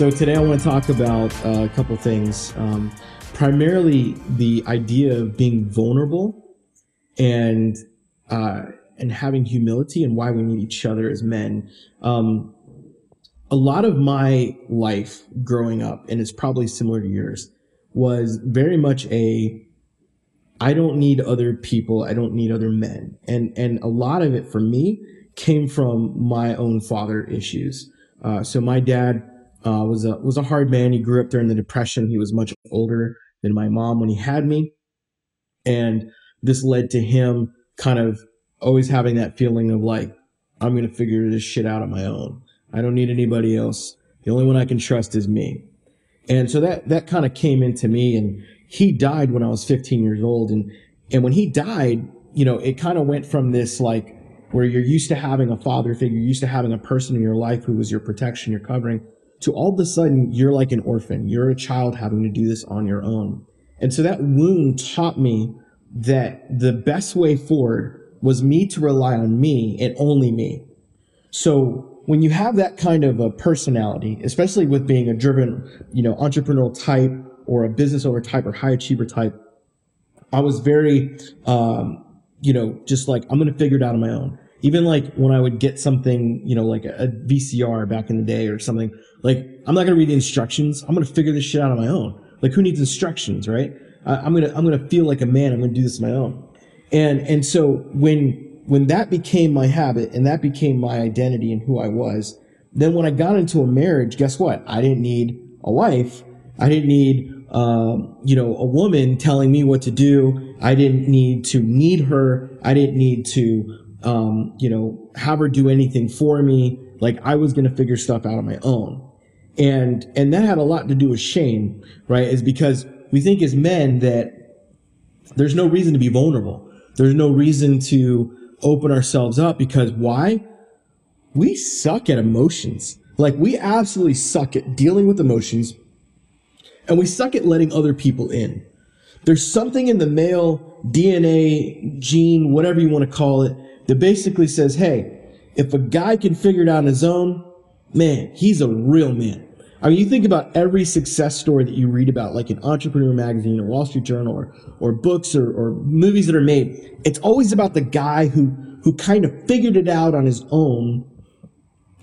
So today I want to talk about uh, a couple things. Um, primarily the idea of being vulnerable and uh, and having humility and why we need each other as men. Um, a lot of my life growing up, and it's probably similar to yours, was very much a I don't need other people. I don't need other men. And and a lot of it for me came from my own father issues. Uh, so my dad uh, was a was a hard man. He grew up during the depression. He was much older than my mom when he had me, and this led to him kind of always having that feeling of like I'm gonna figure this shit out on my own. I don't need anybody else. The only one I can trust is me. And so that that kind of came into me. And he died when I was 15 years old. And and when he died, you know, it kind of went from this like where you're used to having a father figure, you're used to having a person in your life who was your protection, your covering to all of a sudden you're like an orphan. You're a child having to do this on your own. And so that wound taught me that the best way forward was me to rely on me and only me. So when you have that kind of a personality, especially with being a driven, you know, entrepreneurial type or a business owner type or high achiever type, I was very, um, you know, just like, I'm going to figure it out on my own even like when I would get something, you know, like a, VCR back in the day or something, like I'm not gonna read the instructions. I'm gonna figure this shit out on my own. Like who needs instructions, right? I, I'm gonna I'm gonna feel like a man. I'm gonna do this on my own. And and so when when that became my habit and that became my identity and who I was, then when I got into a marriage, guess what? I didn't need a wife. I didn't need um, you know, a woman telling me what to do. I didn't need to need her. I didn't need to um, you know, have her do anything for me. Like I was going to figure stuff out on my own. And, and that had a lot to do with shame, right? Is because we think as men that there's no reason to be vulnerable. There's no reason to open ourselves up because why? We suck at emotions. Like we absolutely suck at dealing with emotions and we suck at letting other people in. There's something in the male DNA, gene, whatever you want to call it, that basically says, hey, if a guy can figure it out on his own, man, he's a real man. I mean, you think about every success story that you read about, like in Entrepreneur Magazine or Wall Street Journal or, or books or, or movies that are made. It's always about the guy who, who kind of figured it out on his own.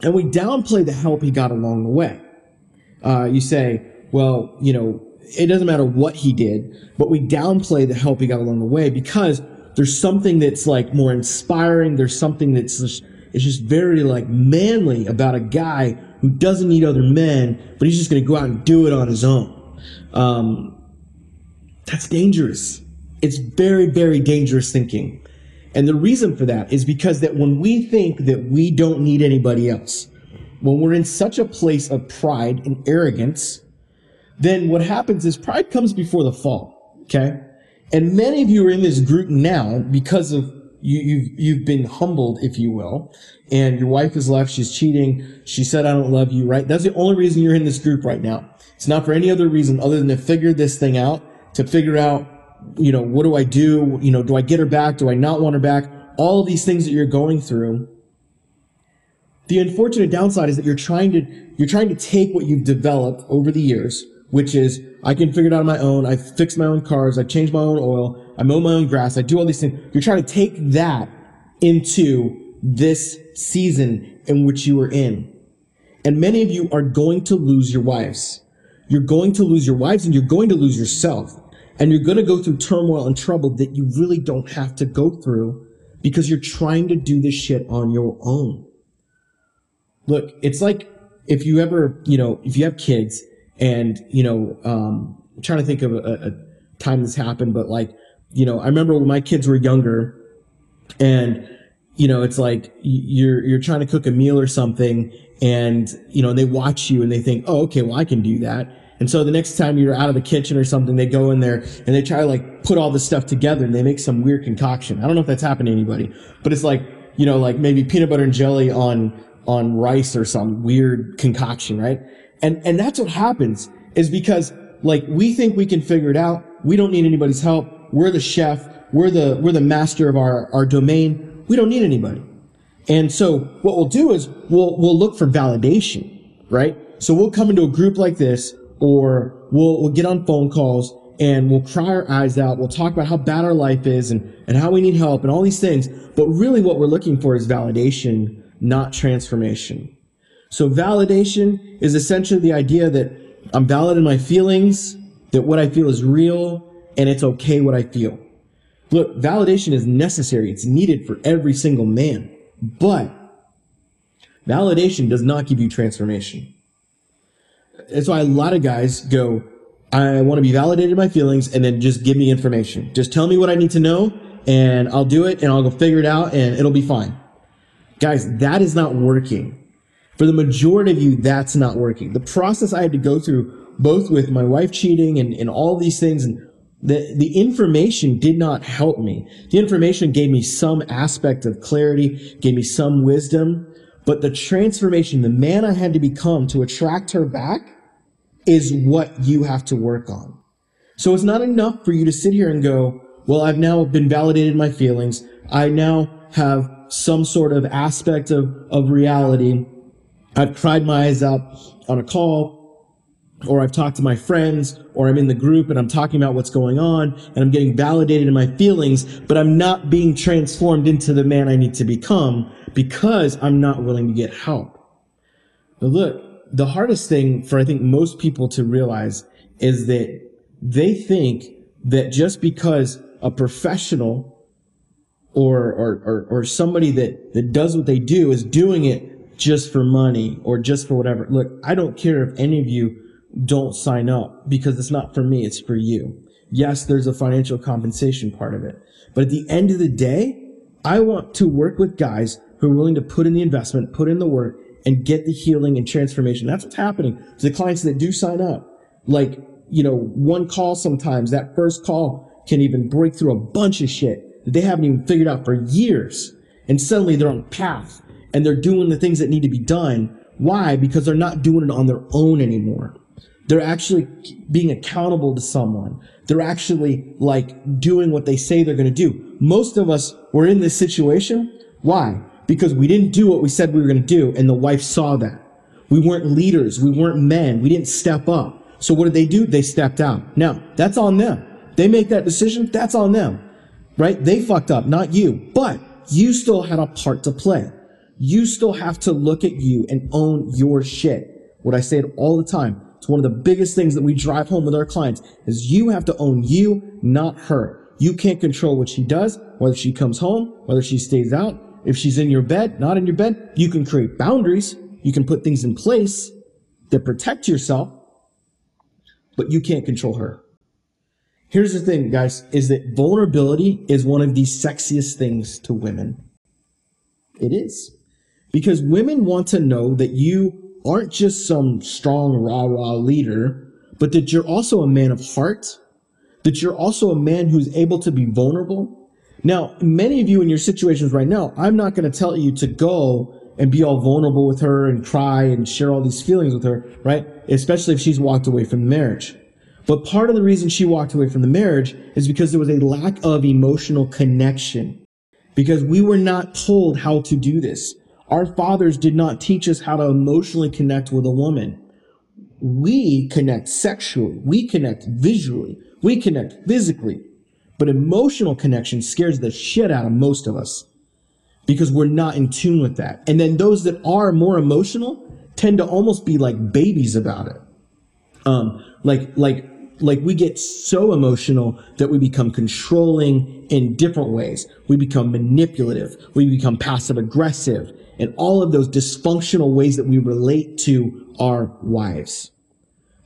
And we downplay the help he got along the way. Uh, you say, well, you know, it doesn't matter what he did, but we downplay the help he got along the way because there's something that's like more inspiring. There's something that's just, it's just very like manly about a guy who doesn't need other men, but he's just going to go out and do it on his own. Um, that's dangerous. It's very, very dangerous thinking. And the reason for that is because that when we think that we don't need anybody else, when we're in such a place of pride and arrogance, then what happens is pride comes before the fall. Okay. And many of you are in this group now because of you, you've, you've been humbled, if you will, and your wife has left. She's cheating. She said, I don't love you, right? That's the only reason you're in this group right now. It's not for any other reason other than to figure this thing out, to figure out, you know, what do I do? You know, do I get her back? Do I not want her back? All of these things that you're going through. The unfortunate downside is that you're trying to, you're trying to take what you've developed over the years, which is I can figure it out on my own. I fix my own cars. I change my own oil. I mow my own grass. I do all these things. You're trying to take that into this season in which you are in. And many of you are going to lose your wives. You're going to lose your wives and you're going to lose yourself. And you're going to go through turmoil and trouble that you really don't have to go through because you're trying to do this shit on your own. Look, it's like if you ever, you know, if you have kids and, you know, um, I'm trying to think of a, a time this happened, but like, you know, I remember when my kids were younger and, you know, it's like you're, you're trying to cook a meal or something and, you know, they watch you and they think, oh, okay, well, I can do that. And so the next time you're out of the kitchen or something, they go in there and they try to like put all this stuff together and they make some weird concoction. I don't know if that's happened to anybody, but it's like, you know, like maybe peanut butter and jelly on, on rice or some weird concoction, right? And, and that's what happens is because like we think we can figure it out. We don't need anybody's help. We're the chef. We're the, we're the master of our, our domain. We don't need anybody. And so what we'll do is we'll, we'll look for validation, right? So we'll come into a group like this or we'll, we'll get on phone calls and we'll cry our eyes out. We'll talk about how bad our life is and, and how we need help and all these things. But really what we're looking for is validation, not transformation. So validation is essentially the idea that I'm valid in my feelings, that what I feel is real, and it's okay what I feel. Look, validation is necessary. It's needed for every single man. But validation does not give you transformation. That's why a lot of guys go, I want to be validated in my feelings and then just give me information. Just tell me what I need to know and I'll do it and I'll go figure it out and it'll be fine. Guys, that is not working. For the majority of you, that's not working. The process I had to go through, both with my wife cheating and, and all these things and the, the information did not help me. The information gave me some aspect of clarity, gave me some wisdom, but the transformation, the man I had to become to attract her back is what you have to work on. So it's not enough for you to sit here and go, well, I've now been validated my feelings. I now have some sort of aspect of, of reality. I've cried my eyes out on a call or I've talked to my friends, or I'm in the group and I'm talking about what's going on, and I'm getting validated in my feelings, but I'm not being transformed into the man I need to become because I'm not willing to get help. But look, the hardest thing for I think most people to realize is that they think that just because a professional or, or, or, or somebody that, that does what they do is doing it just for money or just for whatever. Look, I don't care if any of you don't sign up because it's not for me, it's for you. Yes, there's a financial compensation part of it. But at the end of the day, I want to work with guys who are willing to put in the investment, put in the work, and get the healing and transformation. That's what's happening to the clients that do sign up. Like, you know, one call sometimes, that first call can even break through a bunch of shit that they haven't even figured out for years. And suddenly they're on path and they're doing the things that need to be done. Why? Because they're not doing it on their own anymore. They're actually being accountable to someone. They're actually like doing what they say they're going to do. Most of us were in this situation. Why? Because we didn't do what we said we were going to do and the wife saw that. We weren't leaders. We weren't men. We didn't step up. So what did they do? They stepped out. Now, that's on them. They make that decision. That's on them. Right? They fucked up, not you. But you still had a part to play. You still have to look at you and own your shit. What I say it all the time. It's one of the biggest things that we drive home with our clients is you have to own you, not her. You can't control what she does, whether she comes home, whether she stays out. If she's in your bed, not in your bed, you can create boundaries. You can put things in place that protect yourself, but you can't control her. Here's the thing, guys, is that vulnerability is one of the sexiest things to women. It is. Because women want to know that you aren't just some strong rah rah leader, but that you're also a man of heart, that you're also a man who's able to be vulnerable. Now, many of you in your situations right now, I'm not going to tell you to go and be all vulnerable with her and cry and share all these feelings with her, right? Especially if she's walked away from the marriage. But part of the reason she walked away from the marriage is because there was a lack of emotional connection. Because we were not told how to do this. Our fathers did not teach us how to emotionally connect with a woman. We connect sexually. We connect visually. We connect physically. But emotional connection scares the shit out of most of us because we're not in tune with that. And then those that are more emotional tend to almost be like babies about it. Um, like, like, like we get so emotional that we become controlling in different ways. We become manipulative. We become passive aggressive and all of those dysfunctional ways that we relate to our wives.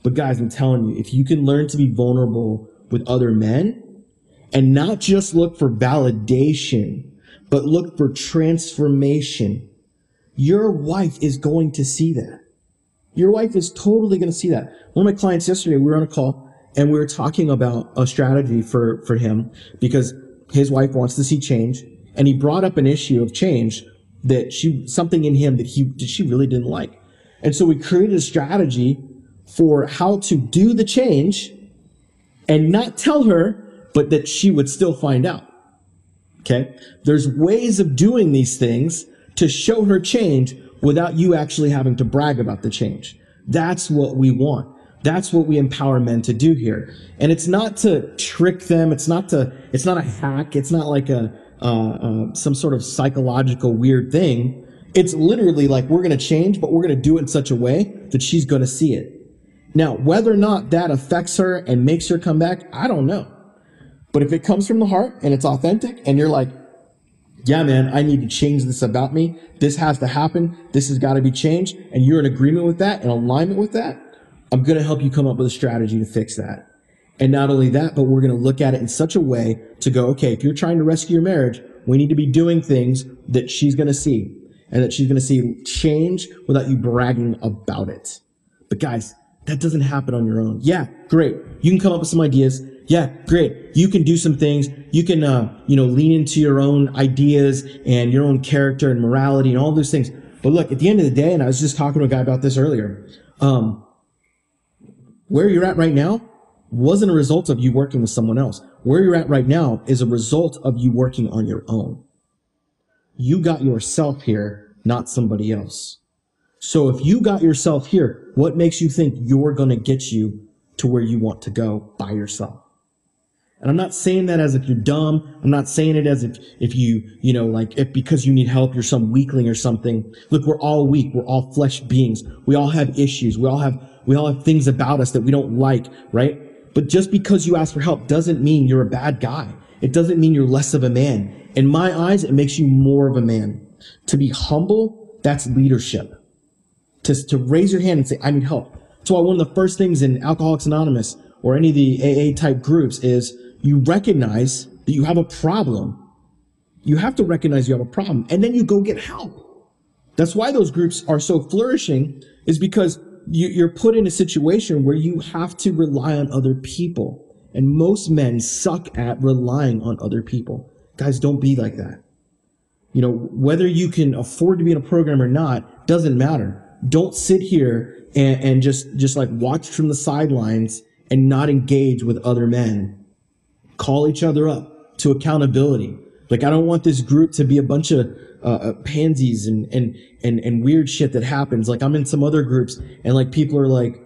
But guys, I'm telling you, if you can learn to be vulnerable with other men and not just look for validation, but look for transformation, your wife is going to see that. Your wife is totally going to see that. One of my clients yesterday, we were on a call and we were talking about a strategy for, for him because his wife wants to see change. And he brought up an issue of change that she, something in him that he, that she really didn't like. And so we created a strategy for how to do the change and not tell her, but that she would still find out. Okay. There's ways of doing these things to show her change without you actually having to brag about the change. That's what we want. That's what we empower men to do here. And it's not to trick them. It's not to, it's not a hack. It's not like a, uh, uh, some sort of psychological weird thing. It's literally like we're going to change, but we're going to do it in such a way that she's going to see it. Now, whether or not that affects her and makes her come back, I don't know. But if it comes from the heart and it's authentic and you're like, yeah, man, I need to change this about me. This has to happen. This has got to be changed. And you're in agreement with that and alignment with that. I'm going to help you come up with a strategy to fix that. And not only that, but we're going to look at it in such a way to go, okay, if you're trying to rescue your marriage, we need to be doing things that she's going to see and that she's going to see change without you bragging about it. But guys, that doesn't happen on your own. Yeah, great. You can come up with some ideas. Yeah, great. You can do some things. You can, uh, you know, lean into your own ideas and your own character and morality and all those things. But look, at the end of the day, and I was just talking to a guy about this earlier, um, where you're at right now wasn't a result of you working with someone else. Where you're at right now is a result of you working on your own. You got yourself here, not somebody else. So if you got yourself here, what makes you think you're going to get you to where you want to go by yourself? And I'm not saying that as if you're dumb. I'm not saying it as if, if you, you know, like if because you need help, you're some weakling or something. Look, we're all weak. We're all flesh beings. We all have issues. We all have, we all have things about us that we don't like, right? But just because you ask for help doesn't mean you're a bad guy. It doesn't mean you're less of a man. In my eyes, it makes you more of a man. To be humble, that's leadership to, to raise your hand and say, I need help. That's why one of the first things in Alcoholics Anonymous or any of the AA type groups is you recognize that you have a problem. You have to recognize you have a problem and then you go get help. That's why those groups are so flourishing is because you, you're put in a situation where you have to rely on other people. And most men suck at relying on other people. Guys, don't be like that. You know, whether you can afford to be in a program or not doesn't matter don't sit here and, and just just like watch from the sidelines and not engage with other men. Call each other up to accountability. Like I don't want this group to be a bunch of uh, uh, pansies and, and and and weird shit that happens. Like I'm in some other groups and like people are like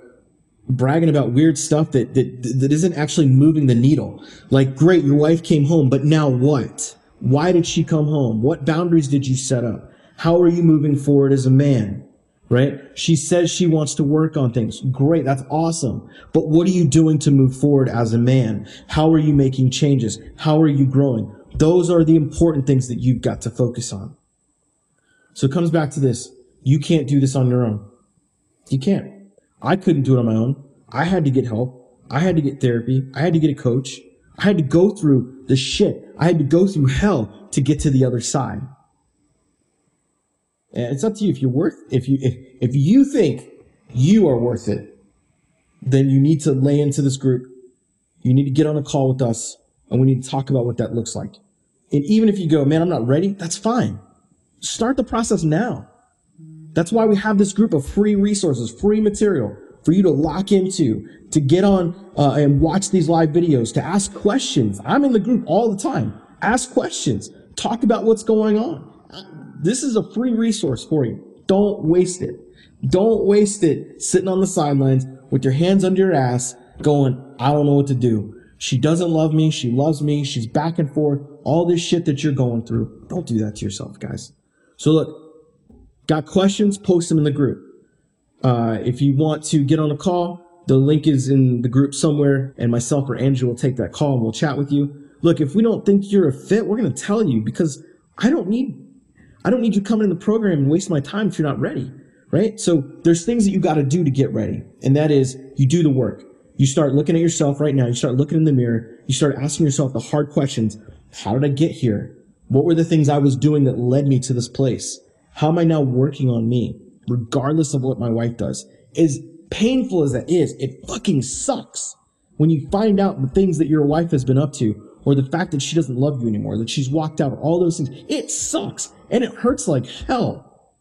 bragging about weird stuff that that that isn't actually moving the needle. Like great, your wife came home, but now what? Why did she come home? What boundaries did you set up? How are you moving forward as a man? right? She says she wants to work on things. Great. That's awesome. But what are you doing to move forward as a man? How are you making changes? How are you growing? Those are the important things that you've got to focus on. So it comes back to this. You can't do this on your own. You can't. I couldn't do it on my own. I had to get help. I had to get therapy. I had to get a coach. I had to go through the shit. I had to go through hell to get to the other side. And it's up to you if you're worth if you if, if you think you are worth it, then you need to lay into this group. You need to get on a call with us and we need to talk about what that looks like. And even if you go, man, I'm not ready, that's fine. Start the process now. That's why we have this group of free resources, free material for you to lock into, to get on uh, and watch these live videos, to ask questions. I'm in the group all the time. Ask questions. Talk about what's going on. This is a free resource for you. Don't waste it. Don't waste it sitting on the sidelines with your hands under your ass going, I don't know what to do. She doesn't love me. She loves me. She's back and forth. All this shit that you're going through. Don't do that to yourself, guys. So look, got questions? Post them in the group. Uh, if you want to get on a call, the link is in the group somewhere, and myself or Andrew will take that call and we'll chat with you. Look, if we don't think you're a fit, we're going to tell you because I don't need I don't need you coming in the program and waste my time if you're not ready, right? So there's things that you got to do to get ready. And that is you do the work. You start looking at yourself right now. You start looking in the mirror. You start asking yourself the hard questions. How did I get here? What were the things I was doing that led me to this place? How am I now working on me? Regardless of what my wife does. as painful as that is, it fucking sucks when you find out the things that your wife has been up to, or the fact that she doesn't love you anymore, that she's walked out, all those things. It sucks and it hurts like hell.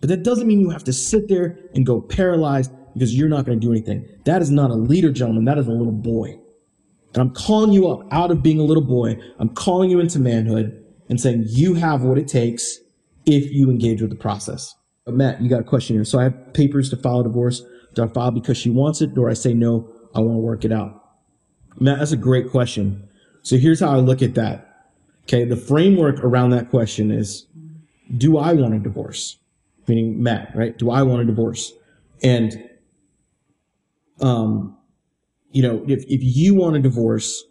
But that doesn't mean you have to sit there and go paralyzed because you're not going to do anything. That is not a leader, gentlemen. That is a little boy. And I'm calling you up out of being a little boy. I'm calling you into manhood and saying you have what it takes if you engage with the process. But Matt, you got a question here. So I have papers to file a divorce. Do I file because she wants it, or I say no, I want to work it out? Matt, that's a great question. So here's how I look at that. Okay, the framework around that question is do I want a divorce? Meaning Matt, right? Do I want a divorce? And um, you know, if, if you want a divorce,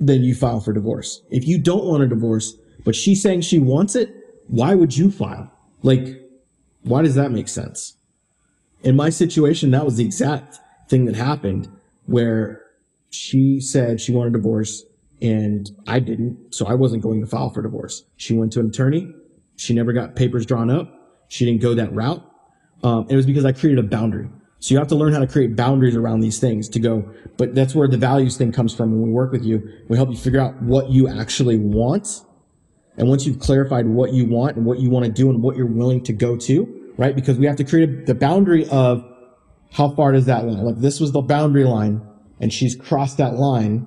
then you file for divorce. If you don't want a divorce, but she's saying she wants it, why would you file? Like, why does that make sense? In my situation, that was the exact thing that happened where she said she wanted a divorce and I didn't. So I wasn't going to file for divorce. She went to an attorney. She never got papers drawn up. She didn't go that route. Um, it was because I created a boundary. So you have to learn how to create boundaries around these things to go, but that's where the values thing comes from. When we work with you, we help you figure out what you actually want. And once you've clarified what you want and what you want to do and what you're willing to go to, right? Because we have to create the boundary of how far does that line? Like this was the boundary line and she's crossed that line.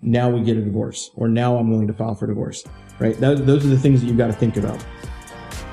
Now we get a divorce or now I'm willing to file for divorce, right? Those, are the things that you've got to think about.